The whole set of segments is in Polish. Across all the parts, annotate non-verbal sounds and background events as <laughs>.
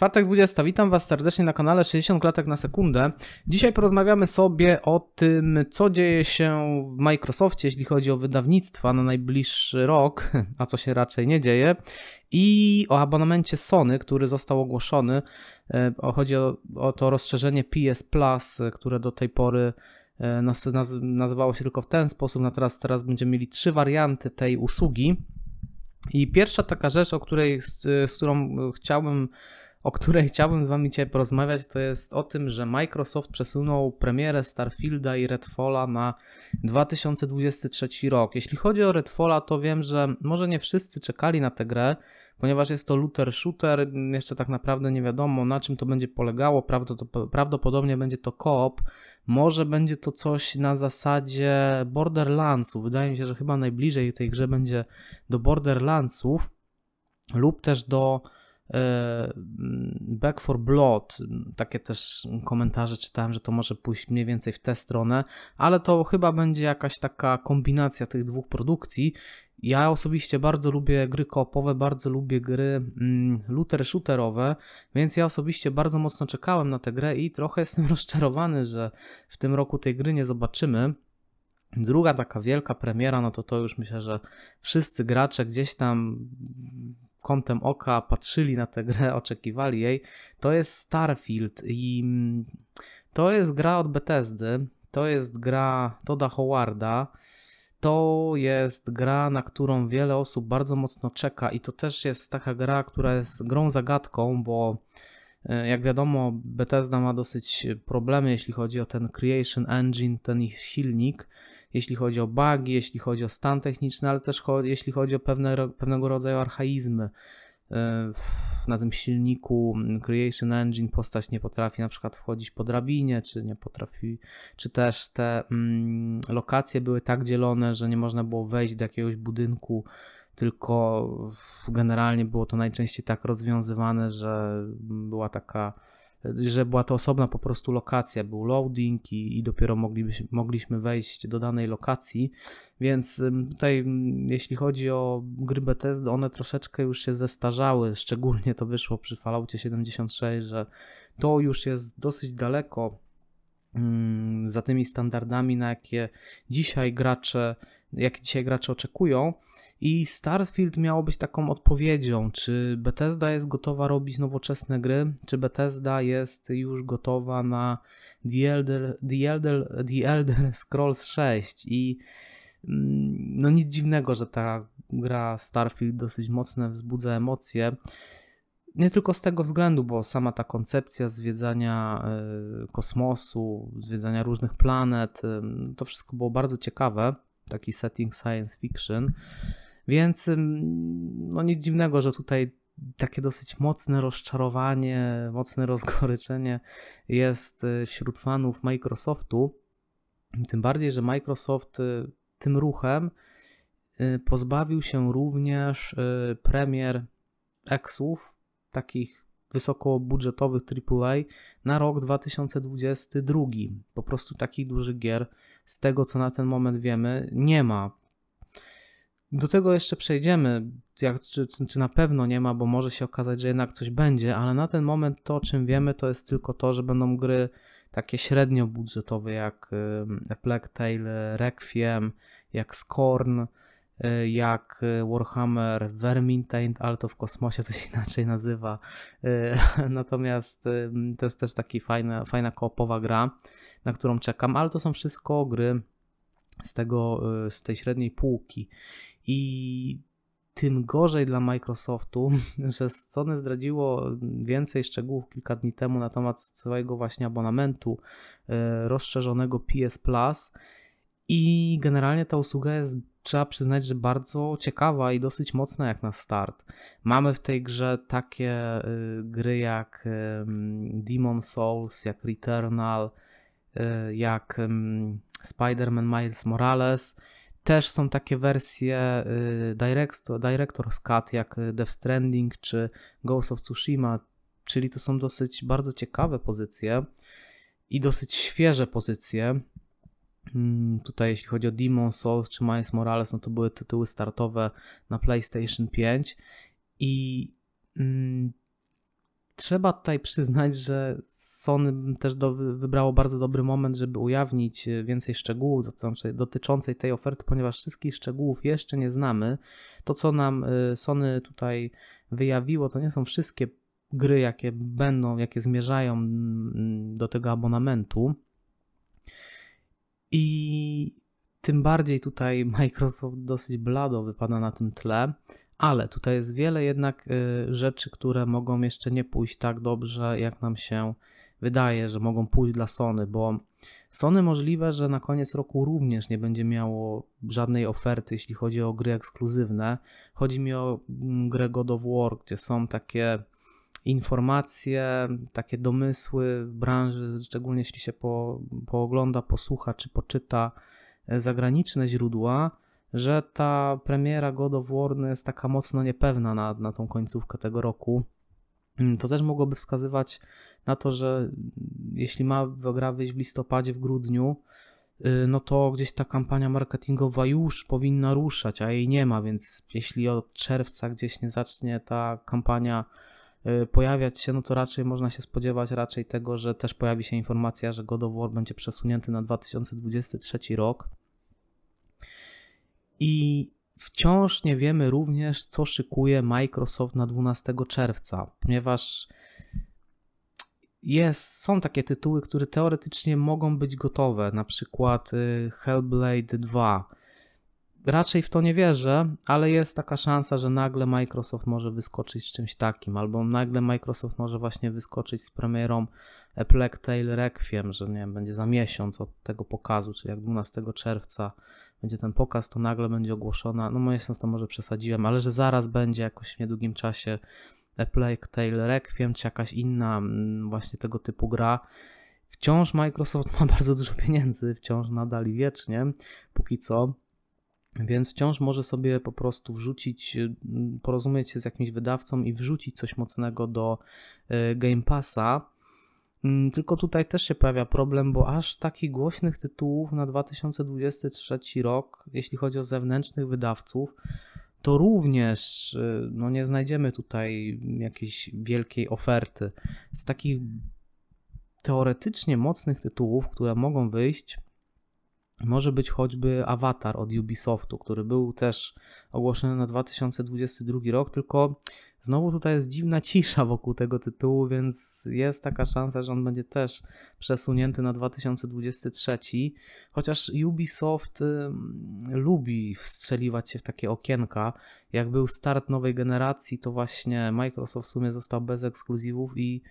Czwartek 20. Witam Was serdecznie na kanale 60 klatek na sekundę. Dzisiaj porozmawiamy sobie o tym, co dzieje się w Microsoftie, jeśli chodzi o wydawnictwa na najbliższy rok, <laughs> a co się raczej nie dzieje, i o abonamencie Sony, który został ogłoszony. E, chodzi o, o to rozszerzenie PS Plus, które do tej pory e, naz, naz, nazywało się tylko w ten sposób. No teraz, teraz będziemy mieli trzy warianty tej usługi. I pierwsza taka rzecz, o której, z którą chciałbym o której <laughs> chciałbym z Wami dzisiaj porozmawiać, to jest o tym, że Microsoft przesunął premierę Starfielda i Redfalla na 2023 rok. Jeśli chodzi o Redfalla, to wiem, że może nie wszyscy czekali na tę grę, ponieważ jest to looter shooter, jeszcze tak naprawdę nie wiadomo na czym to będzie polegało, prawdopodobnie będzie to koop, może będzie to coś na zasadzie Borderlandsu, wydaje mi się, że chyba najbliżej tej grze będzie do Borderlandsów lub też do Back for Blood, takie też komentarze czytałem, że to może pójść mniej więcej w tę stronę, ale to chyba będzie jakaś taka kombinacja tych dwóch produkcji ja osobiście bardzo lubię gry koopowe, bardzo lubię gry mm, looter shooterowe, więc ja osobiście bardzo mocno czekałem na tę grę i trochę <laughs> jestem rozczarowany, że w tym roku tej gry nie zobaczymy. Druga taka wielka premiera, no to to już myślę, że wszyscy gracze gdzieś tam kątem oka patrzyli na tę grę, <laughs> oczekiwali jej. To jest Starfield i mm, to jest gra od Bethesdy, to jest gra Toda Howarda to jest gra, na którą wiele osób bardzo mocno czeka i to też jest taka gra, która jest grą zagadką, bo e, jak wiadomo Bethesda ma dosyć problemy jeśli chodzi o ten Creation Engine, ten ich silnik, jeśli chodzi o bugi, jeśli chodzi o stan techniczny, ale też jeśli chodzi o pewne, pewnego rodzaju archaizmy na tym silniku Creation Engine postać nie potrafi na przykład wchodzić po drabinie, czy nie potrafi, czy też te mm, lokacje były tak dzielone, że nie można było wejść do jakiegoś budynku, tylko generalnie było to najczęściej tak rozwiązywane, że była taka że była to osobna po prostu lokacja, był loading i, i dopiero moglibyśmy, mogliśmy wejść do danej lokacji, więc tutaj jeśli chodzi o gry Bethesda, one troszeczkę już się zestarzały, <laughs> szczególnie to wyszło przy Falloutie 76, że to już jest dosyć daleko za tymi standardami, na jakie dzisiaj gracze, jakie dzisiaj gracze oczekują. I Starfield miało być taką odpowiedzią, czy Bethesda jest gotowa robić nowoczesne gry, czy Bethesda jest już gotowa na The Elder, The Elder, The Elder Scrolls 6 i mm, no nic dziwnego, że ta gra Starfield dosyć mocne wzbudza emocje. Nie tylko z tego względu, bo sama ta koncepcja zwiedzania e, kosmosu, zwiedzania różnych planet, to wszystko było bardzo ciekawe. Taki setting science fiction. Więc no nic dziwnego, że tutaj takie dosyć mocne rozczarowanie, mocne rozgoryczenie jest y, wśród fanów Microsoftu. Tym bardziej, że Microsoft y, tym ruchem y, pozbawił się również premier Xów, takich wysokobudżetowych AAA na rok 2022. Po prostu takich dużych gier z tego co na ten moment wiemy nie ma. Do tego jeszcze przejdziemy, jak, czy, czy, na pewno nie ma, bo może się okazać, że jednak coś będzie, ale na ten moment to, o czym wiemy, to jest tylko to, że będą gry takie średnio budżetowe, jak Plague Tale Requiem, jak Scorn, jak Warhammer Vermintide, ale to w kosmosie się <laughs> inaczej nazywa. Y, <laughs> natomiast to jest też taka fajna, fajna koopowa gra, na którą czekam, ale to są wszystko gry z, tego, z tej średniej półki. I tym gorzej dla Microsoftu, <laughs> że Sony zdradziło więcej szczegółów kilka dni temu na temat swojego właśnie abonamentu rozszerzonego PS Plus. I generalnie ta usługa jest, trzeba przyznać, że bardzo ciekawa i dosyć mocna jak na start. Mamy w tej grze takie y, gry jak Demon Souls, jak Returnal, jak Spider-Man Miles Morales. Też są takie wersje y, Director, Director's Cut jak Death Stranding czy Ghost of Tsushima, czyli to są dosyć bardzo ciekawe pozycje i dosyć świeże pozycje. Mm, tutaj jeśli chodzi o Demon Souls czy Miles Morales, no to były tytuły startowe na PlayStation 5 i mm, trzeba tutaj przyznać, że Sony też do, wybrało bardzo dobry moment, żeby ujawnić więcej szczegółów dotyczących tej oferty, ponieważ wszystkich szczegółów jeszcze nie znamy. To, co nam Sony tutaj wyjawiło, to nie są wszystkie gry, jakie będą, jakie zmierzają mm, do tego abonamentu. I tym bardziej tutaj <laughs> Microsoft dosyć blado wypada na tym tle, ale tutaj jest wiele jednak y, rzeczy, które mogą jeszcze nie pójść tak dobrze, jak nam się wydaje, że mogą pójść dla Sony, bo Sony możliwe, że na koniec roku również nie będzie miało żadnej oferty, jeśli chodzi o gry ekskluzywne. Chodzi mi o mm, grę God of War, gdzie są takie informacje, takie domysły w branży, szczególnie jeśli się po, poogląda, posłucha czy poczyta e, zagraniczne źródła, że ta premiera God of War jest taka mocno niepewna na, na tą końcówkę tego roku. Mm, to też mogłoby wskazywać na to, że jeśli ma gra wyjść w listopadzie, w grudniu, y, no to gdzieś ta kampania marketingowa już powinna ruszać, a jej nie ma, więc jeśli od czerwca gdzieś nie zacznie ta kampania pojawiać się, no to raczej można się spodziewać raczej tego, że też pojawi się informacja, że God of War będzie przesunięty na 2023 rok. I wciąż nie wiemy również, co szykuje Microsoft na 12 czerwca, ponieważ jest, są takie tytuły, które teoretycznie mogą być gotowe, na przykład y, Hellblade 2. Raczej w to nie wierzę, ale jest taka szansa, że nagle Microsoft może wyskoczyć z czymś takim, albo nagle Microsoft może właśnie wyskoczyć z premierą A Requiem, że nie wiem, będzie za miesiąc od tego pokazu, czyli jak 12 czerwca będzie ten pokaz, to nagle będzie ogłoszona, no miesiąc to może przesadziłem, ale że zaraz będzie jakoś w niedługim czasie A Requiem, czy jakaś inna mm, właśnie tego typu gra. Wciąż Microsoft <laughs> ma bardzo dużo pieniędzy, wciąż nadal i wiecznie, póki co. Więc wciąż może sobie po prostu wrzucić, mm, porozumieć się z jakimś wydawcą i wrzucić coś mocnego do y, Game Passa. Mm, tylko tutaj też się pojawia problem, bo aż takich głośnych tytułów na 2023 rok, jeśli chodzi o zewnętrznych wydawców, to również y, no nie znajdziemy tutaj jakiejś wielkiej oferty. Z takich teoretycznie mocnych tytułów, które mogą wyjść, może być choćby Avatar od Ubisoftu, który był też ogłoszony na 2022 rok, tylko znowu tutaj jest dziwna cisza wokół tego tytułu, więc jest taka szansa, że on będzie też przesunięty na 2023. Chociaż Ubisoft lubi wstrzeliwać się w takie okienka. Jak był start nowej generacji, to właśnie Microsoft w sumie został bez ekskluzywów i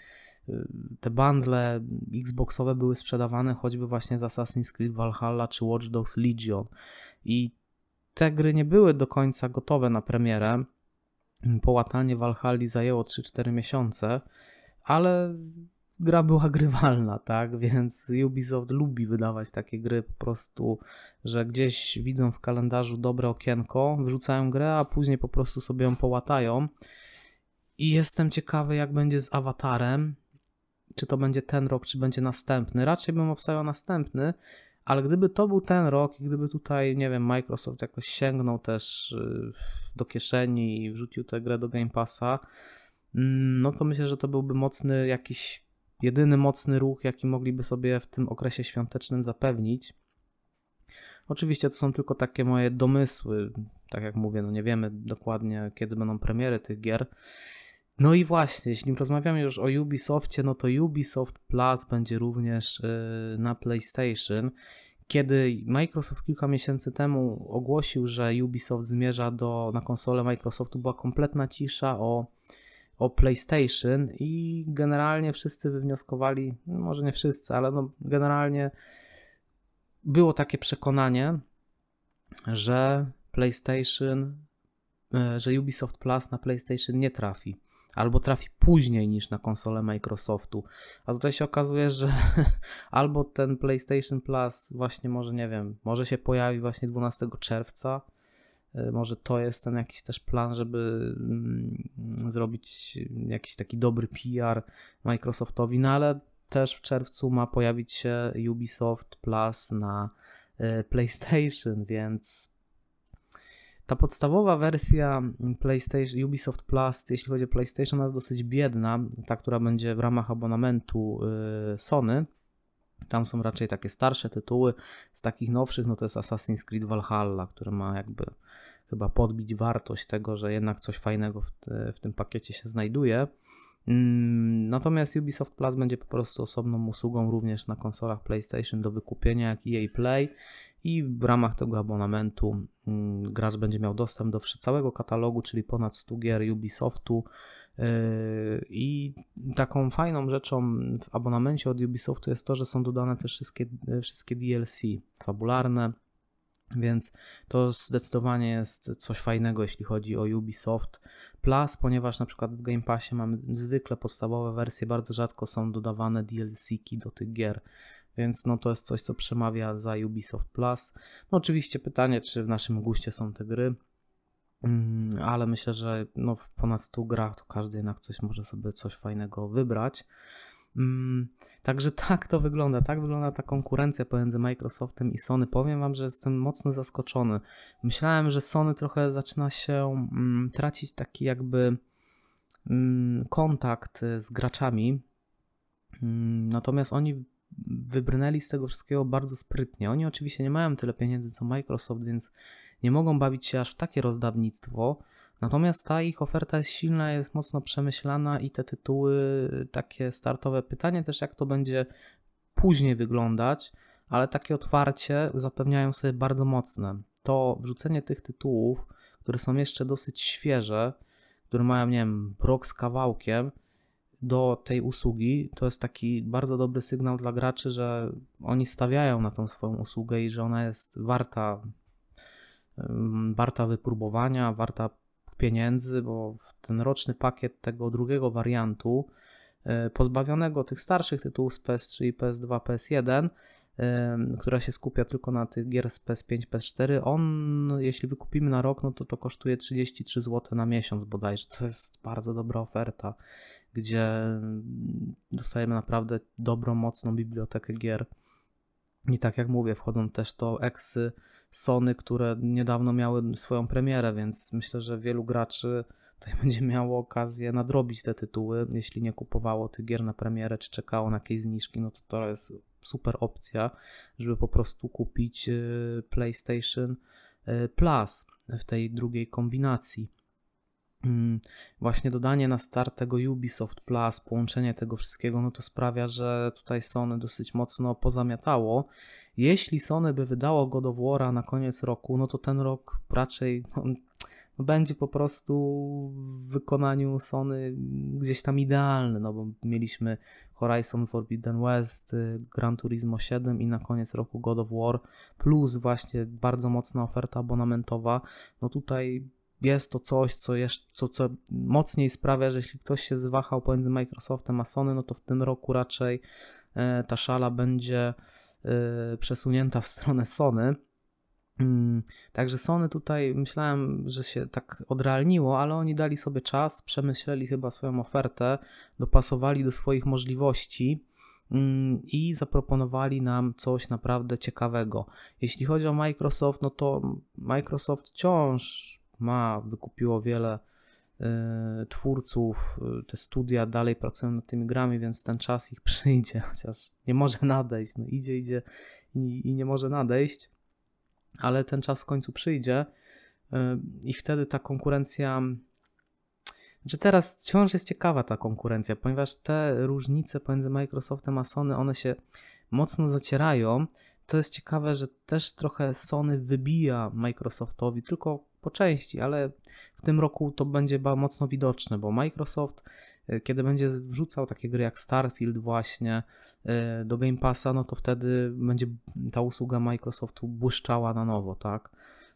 te bundle Xboxowe były sprzedawane choćby właśnie z Assassin's Creed Valhalla czy Watch Dogs Legion. I te gry nie były do końca gotowe na premierę. Połatanie Valhalli zajęło 3-4 miesiące, ale gra była grywalna, tak? Więc Ubisoft lubi wydawać takie gry po prostu, że gdzieś widzą w kalendarzu dobre okienko, wrzucają grę, a później po prostu sobie ją połatają. I jestem ciekawy, jak będzie z awatarem czy to będzie ten rok, czy będzie następny. Raczej bym obstawiał następny, ale gdyby to był ten rok i gdyby tutaj, nie wiem, Microsoft jakoś sięgnął też y, do kieszeni i wrzucił tę grę do Game Passa, mm, no to myślę, że to byłby mocny jakiś jedyny mocny ruch, jaki mogliby sobie w tym okresie świątecznym zapewnić. Oczywiście to są tylko takie moje domysły. Tak jak mówię, no nie wiemy dokładnie, kiedy będą premiery tych gier. No i właśnie, jeśli rozmawiamy już o Ubisoftie, no to Ubisoft Plus będzie również y, na PlayStation. Kiedy Microsoft kilka miesięcy temu ogłosił, że Ubisoft zmierza do, na konsolę Microsoftu, była kompletna cisza o, o PlayStation i generalnie wszyscy wywnioskowali, no może nie wszyscy, ale no generalnie było takie przekonanie, że PlayStation, y, że Ubisoft Plus na PlayStation nie trafi albo trafi później niż na konsolę Microsoftu. A tutaj się okazuje, że <laughs> albo ten PlayStation Plus właśnie może, nie wiem, może się pojawi właśnie 12 czerwca. Y, może to jest ten jakiś też plan, żeby mm, zrobić jakiś taki dobry PR Microsoftowi, no ale też w czerwcu ma pojawić się Ubisoft Plus na y, PlayStation, więc Ta podstawowa wersja PlayStation Ubisoft Plus, jeśli chodzi o PlayStation, jest dosyć biedna, ta, która będzie w ramach abonamentu y, Sony. Tam są raczej takie starsze tytuły. Z takich nowszych, no to jest Assassin's Creed Valhalla, który ma jakby chyba podbić wartość tego, że jednak coś fajnego w, te, w tym pakiecie się znajduje. Mm, natomiast Ubisoft Plus będzie po prostu osobną usługą również na konsolach PlayStation do wykupienia, jak EA Play i w ramach tego abonamentu mm, gracz będzie miał dostęp do całego katalogu, czyli ponad 100 gier Ubisoftu. Yy, I taką fajną rzeczą w abonamencie od Ubisoftu jest to, że są dodane też wszystkie, wszystkie DLC fabularne, więc to zdecydowanie jest coś fajnego, jeśli chodzi o Ubisoft Plus, ponieważ na przykład w Game Passie mamy zwykle podstawowe wersje, bardzo rzadko są dodawane DLC-ki do tych gier. Więc no to jest coś, co przemawia za Ubisoft Plus. No oczywiście pytanie, czy w naszym guście są te gry, mm, ale myślę, że no w ponad 100 grach to każdy jednak coś może sobie coś fajnego wybrać. Mm, także tak to wygląda, tak wygląda ta konkurencja pomiędzy Microsoftem i Sony. Powiem Wam, że jestem mocno zaskoczony. Myślałem, że Sony trochę zaczyna się mm, tracić taki jakby kontakt z graczami. Natomiast oni wybrnęli z tego wszystkiego bardzo sprytnie. Oni oczywiście nie mają tyle pieniędzy co Microsoft, więc nie mogą bawić się aż w takie rozdawnictwo. Natomiast ta ich oferta jest silna, jest mocno przemyślana i te tytuły takie startowe. Pytanie też, jak to będzie później wyglądać, ale takie otwarcie zapewniają sobie bardzo mocne. To wrzucenie tych tytułów, które są jeszcze dosyć świeże, które mają, nie wiem, rok z kawałkiem, do tej usługi, to jest taki bardzo dobry sygnał dla graczy, że oni stawiają na tą swoją usługę i że ona jest warta, warta wypróbowania, warta pieniędzy, bo ten roczny pakiet tego drugiego wariantu, e, pozbawionego tych starszych tytułów z PS3 i PS2, PS1, która się skupia tylko na tych gier z PS5, PS4, on, jeśli wykupimy na rok, no to to kosztuje 33 zł na miesiąc bodajże. To jest bardzo dobra oferta, gdzie dostajemy naprawdę dobrą, mocną bibliotekę gier. I tak jak mówię, wchodzą też to eksy Sony, które niedawno miały swoją premierę, więc myślę, że wielu graczy tutaj <laughs> będzie miało okazję nadrobić te tytuły, jeśli nie kupowało tych gier na premierę, czy czekało na jakieś zniżki, no to to jest super opcja, żeby po prostu kupić y, PlayStation y, Plus w tej drugiej kombinacji. Mm, właśnie dodanie na start tego Ubisoft Plus, połączenie tego wszystkiego, no to sprawia, że tutaj Sony dosyć mocno pozamiatało. Jeśli Sony by wydało God of War'a na koniec roku, no to ten rok raczej no, no, będzie po prostu w wykonaniu Sony gdzieś tam idealny, no bo mieliśmy Horizon Forbidden West, y, Gran Turismo 7 i na koniec roku God of War, plus właśnie bardzo mocna oferta abonamentowa. No tutaj jest to coś, co, jeszcze, co, co mocniej sprawia, że jeśli ktoś się zwahał pomiędzy Microsoftem a Sony, no to w tym roku raczej e, ta szala będzie e, przesunięta w stronę Sony. Mm, także Sony tutaj myślałem, że się tak odrealniło, ale oni dali sobie czas, przemyśleli chyba swoją ofertę, dopasowali do swoich możliwości mm, i zaproponowali nam coś naprawdę ciekawego. Jeśli chodzi o Microsoft, no to Microsoft wciąż ma, wykupiło wiele y, twórców, y, te studia dalej pracują nad tymi grami, więc ten czas ich <laughs> przyjdzie, chociaż nie może nadejść. No idzie, idzie i, i nie może nadejść, ale ten czas w końcu przyjdzie y, i wtedy ta konkurencja. Znaczy teraz wciąż jest ciekawa ta konkurencja, ponieważ te różnice pomiędzy Microsoftem a Sony, one się mocno zacierają. To jest ciekawe, że też trochę Sony wybija Microsoftowi, tylko po części, ale w tym roku to będzie mocno widoczne, bo Microsoft, e, kiedy będzie wrzucał takie gry jak Starfield właśnie e, do Game Passa, no to wtedy będzie ta usługa Microsoftu błyszczała na nowo, tak?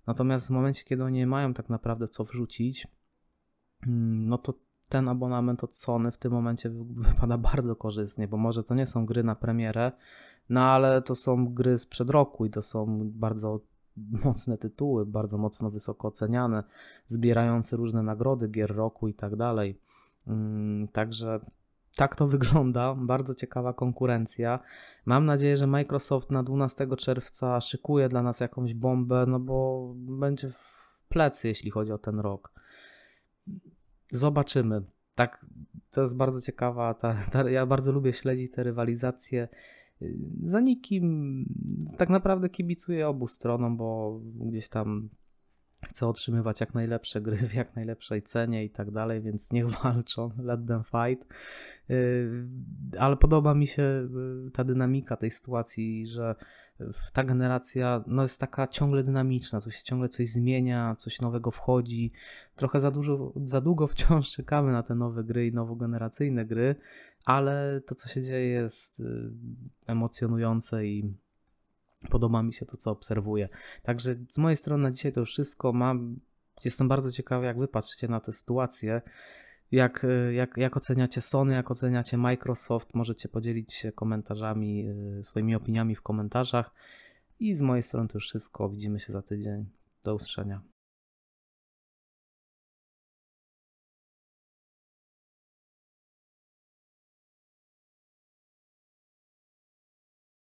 Natomiast w momencie, kiedy oni nie mają tak naprawdę co wrzucić, mm, no to ten abonament od Sony w tym momencie wypada <laughs> bardzo korzystnie, bo może to nie są gry na premierę, no ale to są gry sprzed roku i to są bardzo mocne tytuły, bardzo mocno wysoko oceniane, zbierające różne nagrody gier roku i tak dalej. Mm, także tak to <laughs> wygląda. Bardzo ciekawa konkurencja. Mam nadzieję, że Microsoft na 12 czerwca szykuje dla nas jakąś bombę, no bo będzie plecy, jeśli chodzi o ten rok. Zobaczymy. Tak, to jest bardzo ciekawa. Ta, ta, ja bardzo lubię śledzić te rywalizacje. Za nikim tak naprawdę kibicuję obu stronom, bo gdzieś tam chcę otrzymywać jak najlepsze gry w jak najlepszej cenie i tak dalej, więc niech walczą, let them fight. Yy, ale podoba mi się ta dynamika tej sytuacji, że ta generacja no, jest taka ciągle dynamiczna, tu się ciągle coś zmienia, coś nowego wchodzi. Trochę za, dużo, za długo <laughs> wciąż czekamy na te nowe gry i nowogeneracyjne gry, ale to, co się dzieje, jest yy, emocjonujące i Podoba mi się to, co obserwuję. Także z mojej strony na dzisiaj to już wszystko. Mam, jestem bardzo ciekawy, jak wy patrzycie na tę sytuację. Jak, jak, jak oceniacie Sony, jak oceniacie Microsoft? Możecie podzielić się komentarzami, y, swoimi opiniami w komentarzach. I z mojej strony to już wszystko. Widzimy się za tydzień. Do usłyszenia.